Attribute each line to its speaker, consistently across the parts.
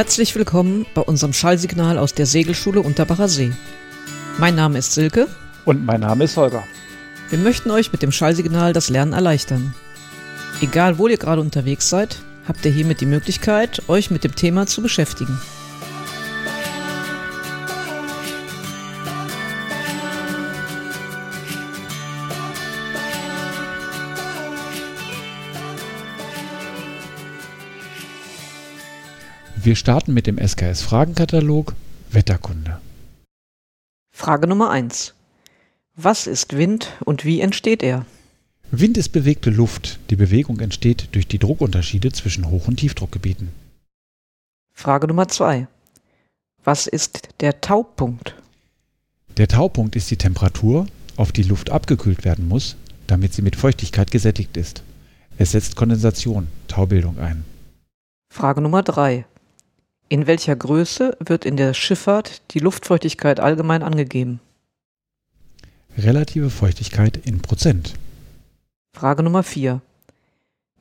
Speaker 1: Herzlich willkommen bei unserem Schallsignal aus der Segelschule Unterbacher See. Mein Name ist Silke.
Speaker 2: Und mein Name ist Holger.
Speaker 1: Wir möchten euch mit dem Schallsignal das Lernen erleichtern. Egal, wo ihr gerade unterwegs seid, habt ihr hiermit die Möglichkeit, euch mit dem Thema zu beschäftigen.
Speaker 2: Wir starten mit dem SKS Fragenkatalog Wetterkunde.
Speaker 1: Frage Nummer 1. Was ist Wind und wie entsteht er?
Speaker 2: Wind ist bewegte Luft. Die Bewegung entsteht durch die Druckunterschiede zwischen Hoch- und Tiefdruckgebieten.
Speaker 1: Frage Nummer 2. Was ist der Taupunkt?
Speaker 2: Der Taupunkt ist die Temperatur, auf die Luft abgekühlt werden muss, damit sie mit Feuchtigkeit gesättigt ist. Es setzt Kondensation, Taubildung ein.
Speaker 1: Frage Nummer 3. In welcher Größe wird in der Schifffahrt die Luftfeuchtigkeit allgemein angegeben?
Speaker 2: Relative Feuchtigkeit in Prozent.
Speaker 1: Frage Nummer 4.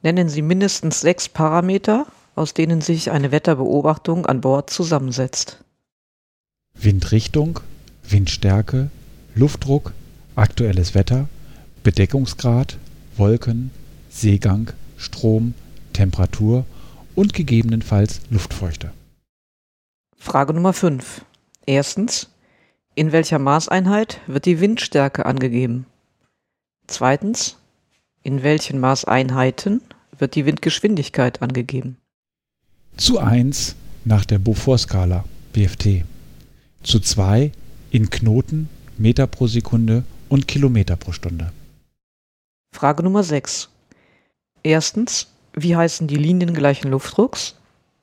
Speaker 1: Nennen Sie mindestens sechs Parameter, aus denen sich eine Wetterbeobachtung an Bord zusammensetzt.
Speaker 2: Windrichtung, Windstärke, Luftdruck, aktuelles Wetter, Bedeckungsgrad, Wolken, Seegang, Strom, Temperatur und gegebenenfalls Luftfeuchte.
Speaker 1: Frage Nummer 5. Erstens. In welcher Maßeinheit wird die Windstärke angegeben? Zweitens. In welchen Maßeinheiten wird die Windgeschwindigkeit angegeben?
Speaker 2: Zu 1 nach der Beaufort-Skala BFT. Zu 2 in Knoten, Meter pro Sekunde und Kilometer pro Stunde.
Speaker 1: Frage Nummer 6. Erstens. Wie heißen die Linien gleichen Luftdrucks?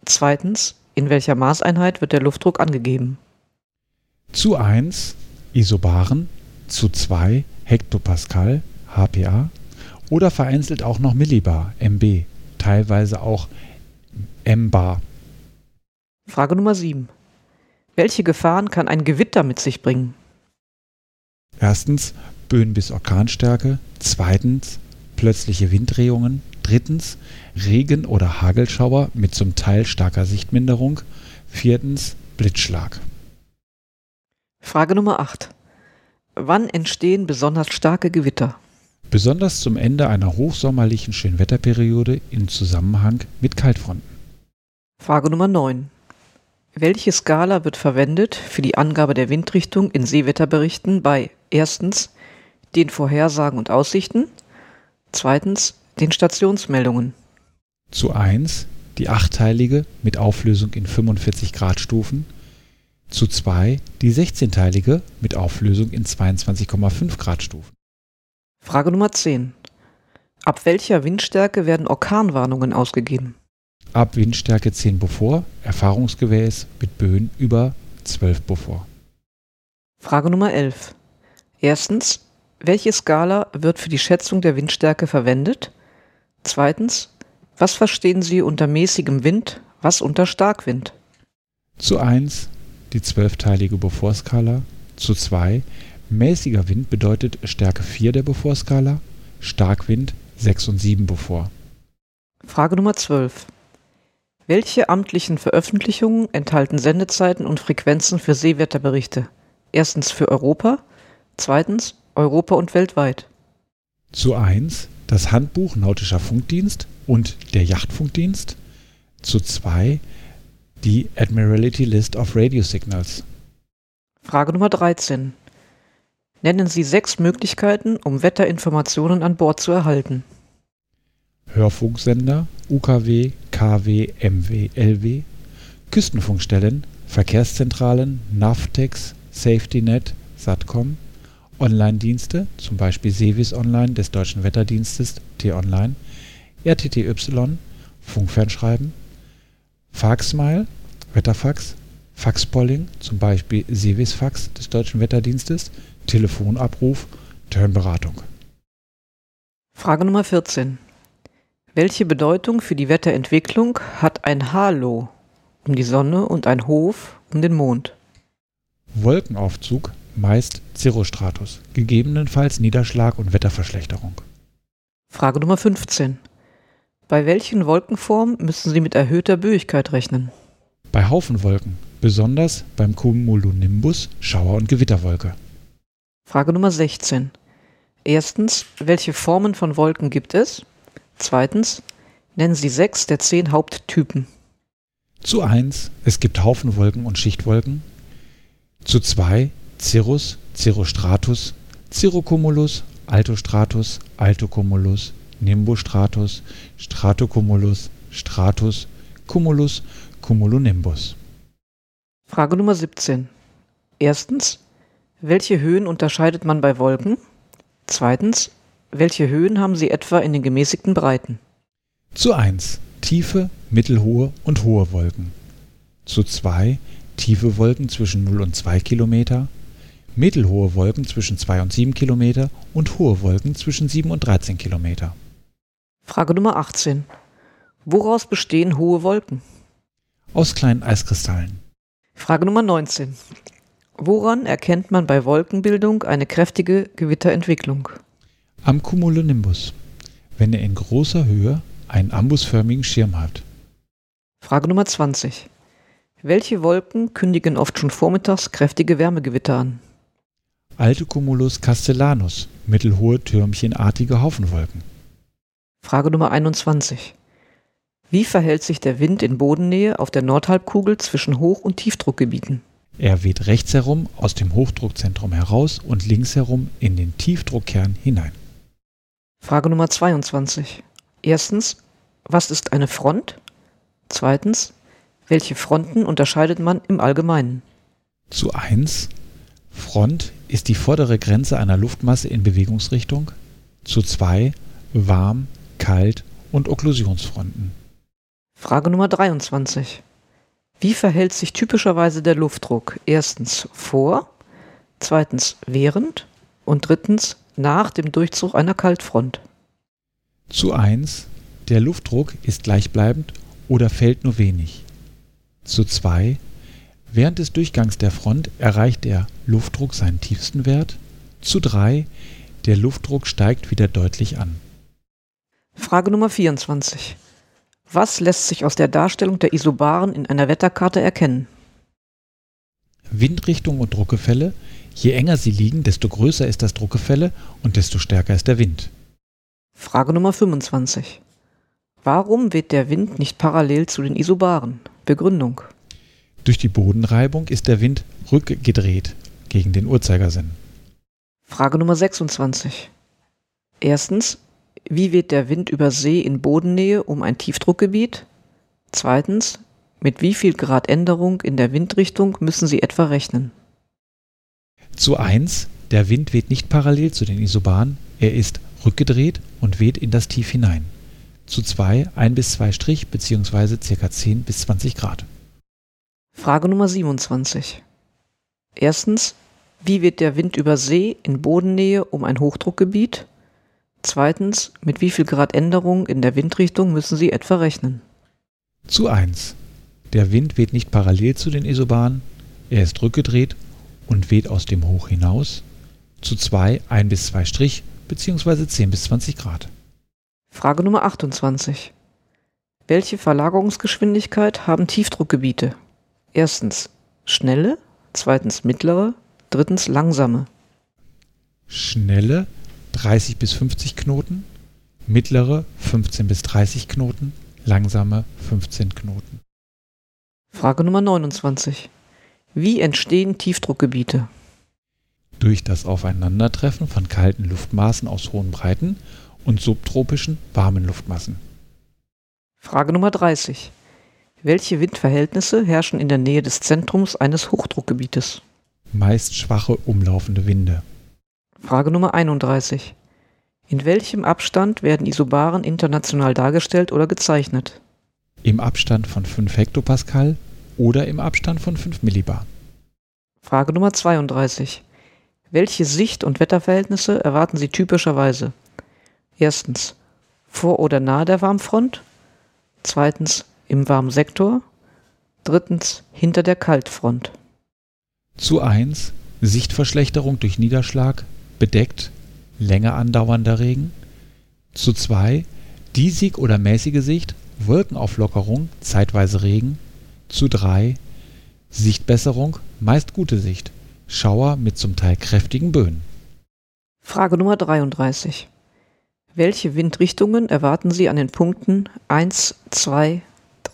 Speaker 1: Zweitens. In welcher Maßeinheit wird der Luftdruck angegeben?
Speaker 2: Zu 1 Isobaren, zu 2 Hektopascal HPA oder vereinzelt auch noch Millibar MB, teilweise auch mbar.
Speaker 1: Frage Nummer 7. Welche Gefahren kann ein Gewitter mit sich bringen?
Speaker 2: Erstens Böen bis Orkanstärke, zweitens plötzliche Winddrehungen, drittens Regen- oder Hagelschauer mit zum Teil starker Sichtminderung, viertens Blitzschlag.
Speaker 1: Frage Nummer 8. Wann entstehen besonders starke Gewitter?
Speaker 2: Besonders zum Ende einer hochsommerlichen Schönwetterperiode in Zusammenhang mit Kaltfronten.
Speaker 1: Frage Nummer 9. Welche Skala wird verwendet für die Angabe der Windrichtung in Seewetterberichten bei erstens den Vorhersagen und Aussichten, zweitens den Stationsmeldungen?
Speaker 2: Zu 1 die achtteilige mit Auflösung in 45 Grad Stufen, zu 2 die 16-teilige mit Auflösung in 22,5 Grad Stufen.
Speaker 1: Frage Nummer 10. Ab welcher Windstärke werden Orkanwarnungen ausgegeben?
Speaker 2: Ab Windstärke 10 Beaufort, erfahrungsgemäß mit Böen über 12 Beaufort.
Speaker 1: Frage Nummer 11. Erstens, welche Skala wird für die Schätzung der Windstärke verwendet? Zweitens, was verstehen Sie unter mäßigem Wind, was unter Starkwind?
Speaker 2: Zu 1 die zwölfteilige Beaufort-Skala, zu 2 mäßiger Wind bedeutet Stärke 4 der Beaufort-Skala, Starkwind 6 und 7 Beaufort.
Speaker 1: Frage Nummer 12. Welche amtlichen Veröffentlichungen enthalten Sendezeiten und Frequenzen für Seewetterberichte? Erstens für Europa, zweitens Europa und weltweit.
Speaker 2: Zu 1 das Handbuch Nautischer Funkdienst und der Yachtfunkdienst. Zu 2 die Admiralty List of Radio Signals.
Speaker 1: Frage Nummer 13. Nennen Sie sechs Möglichkeiten, um Wetterinformationen an Bord zu erhalten.
Speaker 2: Hörfunksender, UKW, KW, MW, LW, Küstenfunkstellen, Verkehrszentralen, Navtex, SafetyNet, Satcom, Online-Dienste, zum Beispiel Sevis Online des Deutschen Wetterdienstes T-Online, RTTY, Funkfernschreiben, Faxmail, Wetterfax, Faxpolling, zum Beispiel Sevisfax des Deutschen Wetterdienstes, Telefonabruf, Turnberatung.
Speaker 1: Frage Nummer 14. Welche Bedeutung für die Wetterentwicklung hat ein Halo um die Sonne und ein Hof um den Mond?
Speaker 2: Wolkenaufzug, meist Cirrostratus, gegebenenfalls Niederschlag und Wetterverschlechterung.
Speaker 1: Frage Nummer 15. Bei welchen Wolkenformen müssen Sie mit erhöhter Böigkeit rechnen?
Speaker 2: Bei Haufenwolken, besonders beim Cumulonimbus, Schauer- und Gewitterwolke.
Speaker 1: Frage Nummer 16. Erstens, welche Formen von Wolken gibt es? Zweitens, nennen Sie sechs der zehn Haupttypen.
Speaker 2: Zu 1, es gibt Haufenwolken und Schichtwolken. Zu 2, Cirrus, Cirrostratus, Cirrocumulus, Altostratus, Altocumulus, Nimbostratus, Stratocumulus, Stratus, Cumulus, Cumulonimbus.
Speaker 1: Frage Nummer 17. Erstens, welche Höhen unterscheidet man bei Wolken? Zweitens, welche Höhen haben sie etwa in den gemäßigten Breiten?
Speaker 2: Zu 1 tiefe, mittelhohe und hohe Wolken. Zu 2 tiefe Wolken zwischen 0 und 2 Kilometer, mittelhohe Wolken zwischen 2 und 7 Kilometer und hohe Wolken zwischen 7 und 13 Kilometer.
Speaker 1: Frage Nummer 18. Woraus bestehen hohe Wolken?
Speaker 2: Aus kleinen Eiskristallen.
Speaker 1: Frage Nummer 19. Woran erkennt man bei Wolkenbildung eine kräftige Gewitterentwicklung?
Speaker 2: Am Cumulonimbus, wenn er in großer Höhe einen ambusförmigen Schirm hat.
Speaker 1: Frage Nummer 20. Welche Wolken kündigen oft schon vormittags kräftige Wärmegewitter an?
Speaker 2: Alte Cumulus castellanus, mittelhohe türmchenartige Haufenwolken.
Speaker 1: Frage Nummer 21. Wie verhält sich der Wind in Bodennähe auf der Nordhalbkugel zwischen Hoch- und Tiefdruckgebieten?
Speaker 2: Er weht rechts herum aus dem Hochdruckzentrum heraus und links herum in den Tiefdruckkern hinein.
Speaker 1: Frage Nummer 22. Erstens, was ist eine Front? Zweitens, welche Fronten unterscheidet man im Allgemeinen?
Speaker 2: Zu 1. Front ist die vordere Grenze einer Luftmasse in Bewegungsrichtung. Zu 2. Warm, Kalt und Okklusionsfronten.
Speaker 1: Frage Nummer 23. Wie verhält sich typischerweise der Luftdruck? Erstens vor, zweitens während und drittens nach dem Durchzug einer Kaltfront.
Speaker 2: Zu 1. Der Luftdruck ist gleichbleibend oder fällt nur wenig. Zu 2. Während des Durchgangs der Front erreicht der Luftdruck seinen tiefsten Wert. Zu 3. Der Luftdruck steigt wieder deutlich an.
Speaker 1: Frage Nummer 24. Was lässt sich aus der Darstellung der Isobaren in einer Wetterkarte erkennen?
Speaker 2: Windrichtung und Druckgefälle. Je enger sie liegen, desto größer ist das Druckgefälle und desto stärker ist der Wind.
Speaker 1: Frage Nummer 25. Warum weht der Wind nicht parallel zu den Isobaren? Begründung.
Speaker 2: Durch die Bodenreibung ist der Wind rückgedreht gegen den Uhrzeigersinn.
Speaker 1: Frage Nummer 26. Erstens, wie weht der Wind über See in Bodennähe um ein Tiefdruckgebiet? Zweitens, mit wie viel Grad Änderung in der Windrichtung müssen Sie etwa rechnen?
Speaker 2: Zu 1. Der Wind weht nicht parallel zu den Isobaren, er ist rückgedreht und weht in das Tief hinein. Zu 2 1 bis 2 Strich bzw. ca. 10 bis 20 Grad.
Speaker 1: Frage Nummer 27. Erstens, wie weht der Wind über See in Bodennähe um ein Hochdruckgebiet? Zweitens, mit wie viel Grad Änderung in der Windrichtung müssen Sie etwa rechnen?
Speaker 2: Zu 1. Der Wind weht nicht parallel zu den Isobaren, er ist rückgedreht und weht aus dem Hoch hinaus. Zu 2 1 bis 2 Strich bzw. 10 bis 20 Grad.
Speaker 1: Frage Nummer 28. Welche Verlagerungsgeschwindigkeit haben Tiefdruckgebiete? Erstens schnelle, zweitens mittlere, drittens langsame.
Speaker 2: Schnelle 30 bis 50 Knoten, mittlere 15 bis 30 Knoten, langsame 15 Knoten.
Speaker 1: Frage Nummer 29. Wie entstehen Tiefdruckgebiete?
Speaker 2: Durch das Aufeinandertreffen von kalten Luftmaßen aus hohen Breiten und subtropischen warmen Luftmassen.
Speaker 1: Frage Nummer 30. Welche Windverhältnisse herrschen in der Nähe des Zentrums eines Hochdruckgebietes?
Speaker 2: Meist schwache umlaufende Winde.
Speaker 1: Frage Nummer 31. In welchem Abstand werden Isobaren international dargestellt oder gezeichnet?
Speaker 2: Im Abstand von 5 Hektopascal oder im Abstand von 5 Millibar.
Speaker 1: Frage Nummer 32. Welche Sicht- und Wetterverhältnisse erwarten Sie typischerweise? Erstens vor oder nahe der Warmfront. Zweitens im warmen Sektor. Drittens hinter der Kaltfront.
Speaker 2: Zu 1 Sichtverschlechterung durch Niederschlag, bedeckt, länger andauernder Regen. Zu 2 diesig oder mäßige Sicht, Wolkenauflockerung, zeitweise Regen. Zu 3 Sichtbesserung, meist gute Sicht. Schauer mit zum Teil kräftigen Böen.
Speaker 1: Frage Nummer 33. Welche Windrichtungen erwarten Sie an den Punkten 1, 2,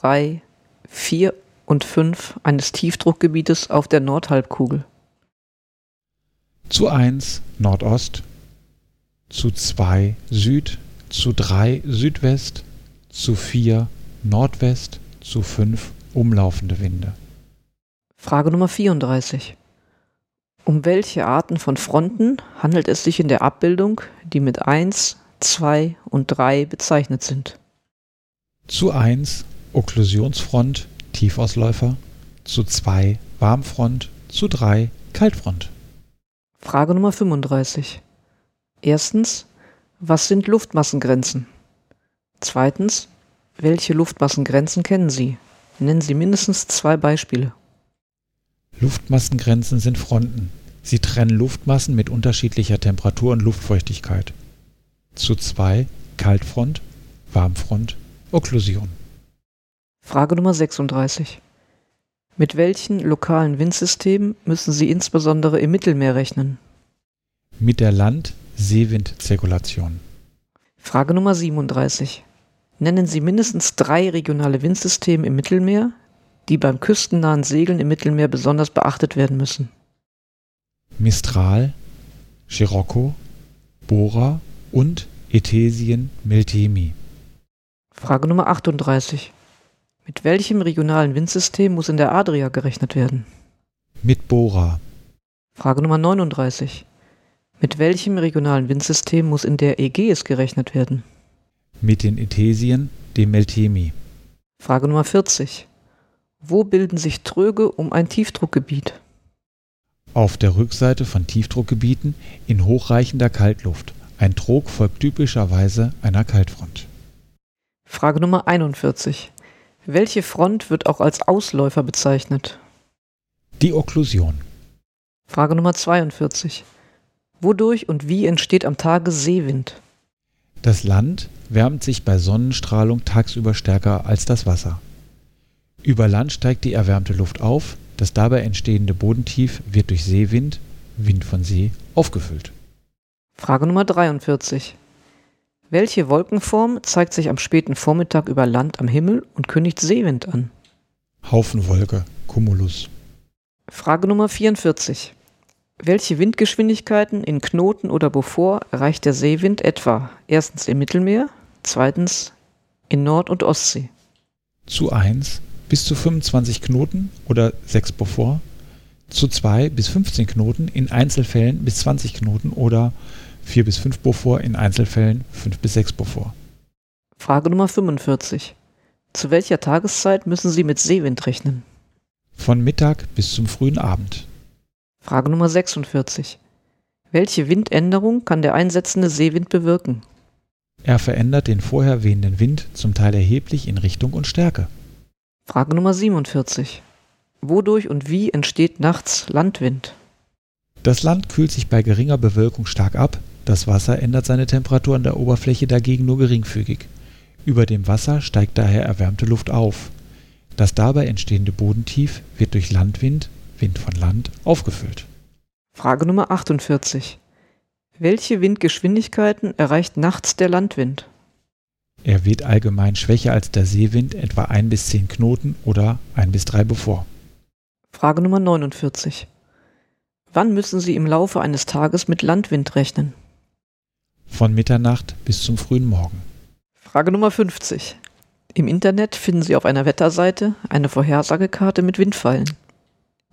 Speaker 1: 3, 4 und 5 eines Tiefdruckgebietes auf der Nordhalbkugel?
Speaker 2: Zu 1 Nordost, zu 2 Süd, zu 3 Südwest, zu 4 Nordwest, zu 5 umlaufende Winde.
Speaker 1: Frage Nummer 34. Um welche Arten von Fronten handelt es sich in der Abbildung, die mit 1, 2 und 3 bezeichnet sind?
Speaker 2: Zu 1 Okklusionsfront, Tiefausläufer, zu 2 Warmfront, zu 3 Kaltfront.
Speaker 1: Frage Nummer 35. Erstens, was sind Luftmassengrenzen? Zweitens, welche Luftmassengrenzen kennen Sie? Nennen Sie mindestens zwei Beispiele.
Speaker 2: Luftmassengrenzen sind Fronten. Sie trennen Luftmassen mit unterschiedlicher Temperatur und Luftfeuchtigkeit. Zu 2 Kaltfront, Warmfront, Okklusion.
Speaker 1: Frage Nummer 36. Mit welchen lokalen Windsystemen müssen Sie insbesondere im Mittelmeer rechnen?
Speaker 2: Mit der Land-Seewind-Zirkulation.
Speaker 1: Frage Nummer 37. Nennen Sie mindestens drei regionale Windsysteme im Mittelmeer, die beim küstennahen Segeln im Mittelmeer besonders beachtet werden müssen.
Speaker 2: Mistral, Scirocco, Bora und Ethesien Meltemi.
Speaker 1: Frage Nummer 38. Mit welchem regionalen Windsystem muss in der Adria gerechnet werden?
Speaker 2: Mit Bora.
Speaker 1: Frage Nummer 39. Mit welchem regionalen Windsystem muss in der Ägäis gerechnet werden?
Speaker 2: Mit den Ethesien dem Meltemi.
Speaker 1: Frage Nummer 40. Wo bilden sich Tröge um ein Tiefdruckgebiet?
Speaker 2: Auf der Rückseite von Tiefdruckgebieten in hochreichender Kaltluft. Ein Trog folgt typischerweise einer Kaltfront.
Speaker 1: Frage Nummer 41. Welche Front wird auch als Ausläufer bezeichnet?
Speaker 2: Die Okklusion.
Speaker 1: Frage Nummer 42. Wodurch und wie entsteht am Tage Seewind?
Speaker 2: Das Land wärmt sich bei Sonnenstrahlung tagsüber stärker als das Wasser. Über Land steigt die erwärmte Luft auf, das dabei entstehende Bodentief wird durch Seewind, Wind von See, aufgefüllt.
Speaker 1: Frage Nummer 43. Welche Wolkenform zeigt sich am späten Vormittag über Land am Himmel und kündigt Seewind an?
Speaker 2: Haufenwolke, Cumulus.
Speaker 1: Frage Nummer 44. Welche Windgeschwindigkeiten in Knoten oder Beaufort erreicht der Seewind etwa? Erstens im Mittelmeer, zweitens in Nord- und Ostsee.
Speaker 2: Zu 1 bis zu 25 Knoten oder 6 Beaufort, zu 2 bis 15 Knoten, in Einzelfällen bis 20 Knoten oder 4 bis 5 Beaufort, in Einzelfällen 5 bis 6 Beaufort.
Speaker 1: Frage Nummer 45. Zu welcher Tageszeit müssen Sie mit Seewind rechnen?
Speaker 2: Von Mittag bis zum frühen Abend.
Speaker 1: Frage Nummer 46. Welche Windänderung kann der einsetzende Seewind bewirken?
Speaker 2: Er verändert den vorher wehenden Wind zum Teil erheblich in Richtung und Stärke.
Speaker 1: Frage Nummer 47. Wodurch und wie entsteht nachts Landwind?
Speaker 2: Das Land kühlt sich bei geringer Bewölkung stark ab, das Wasser ändert seine Temperatur an der Oberfläche dagegen nur geringfügig. Über dem Wasser steigt daher erwärmte Luft auf. Das dabei entstehende Bodentief wird durch Landwind, Wind von Land, aufgefüllt.
Speaker 1: Frage Nummer 48. Welche Windgeschwindigkeiten erreicht nachts der Landwind?
Speaker 2: Er weht allgemein schwächer als der Seewind, etwa 1 bis 10 Knoten oder 1 bis 3 Beaufort.
Speaker 1: Frage Nummer 49. Wann müssen Sie im Laufe eines Tages mit Landwind rechnen?
Speaker 2: Von Mitternacht bis zum frühen Morgen.
Speaker 1: Frage Nummer 50. Im Internet finden Sie auf einer Wetterseite eine Vorhersagekarte mit Windfallen.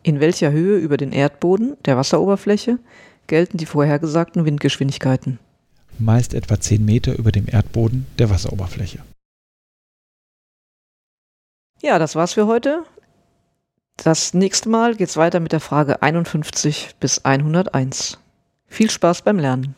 Speaker 1: In welcher Höhe über den Erdboden, der Wasseroberfläche, gelten die vorhergesagten Windgeschwindigkeiten?
Speaker 2: Meist etwa 10 Meter über dem Erdboden der Wasseroberfläche.
Speaker 1: Ja, das war's für heute. Das nächste Mal geht's weiter mit der Frage 51 bis 101. Viel Spaß beim Lernen.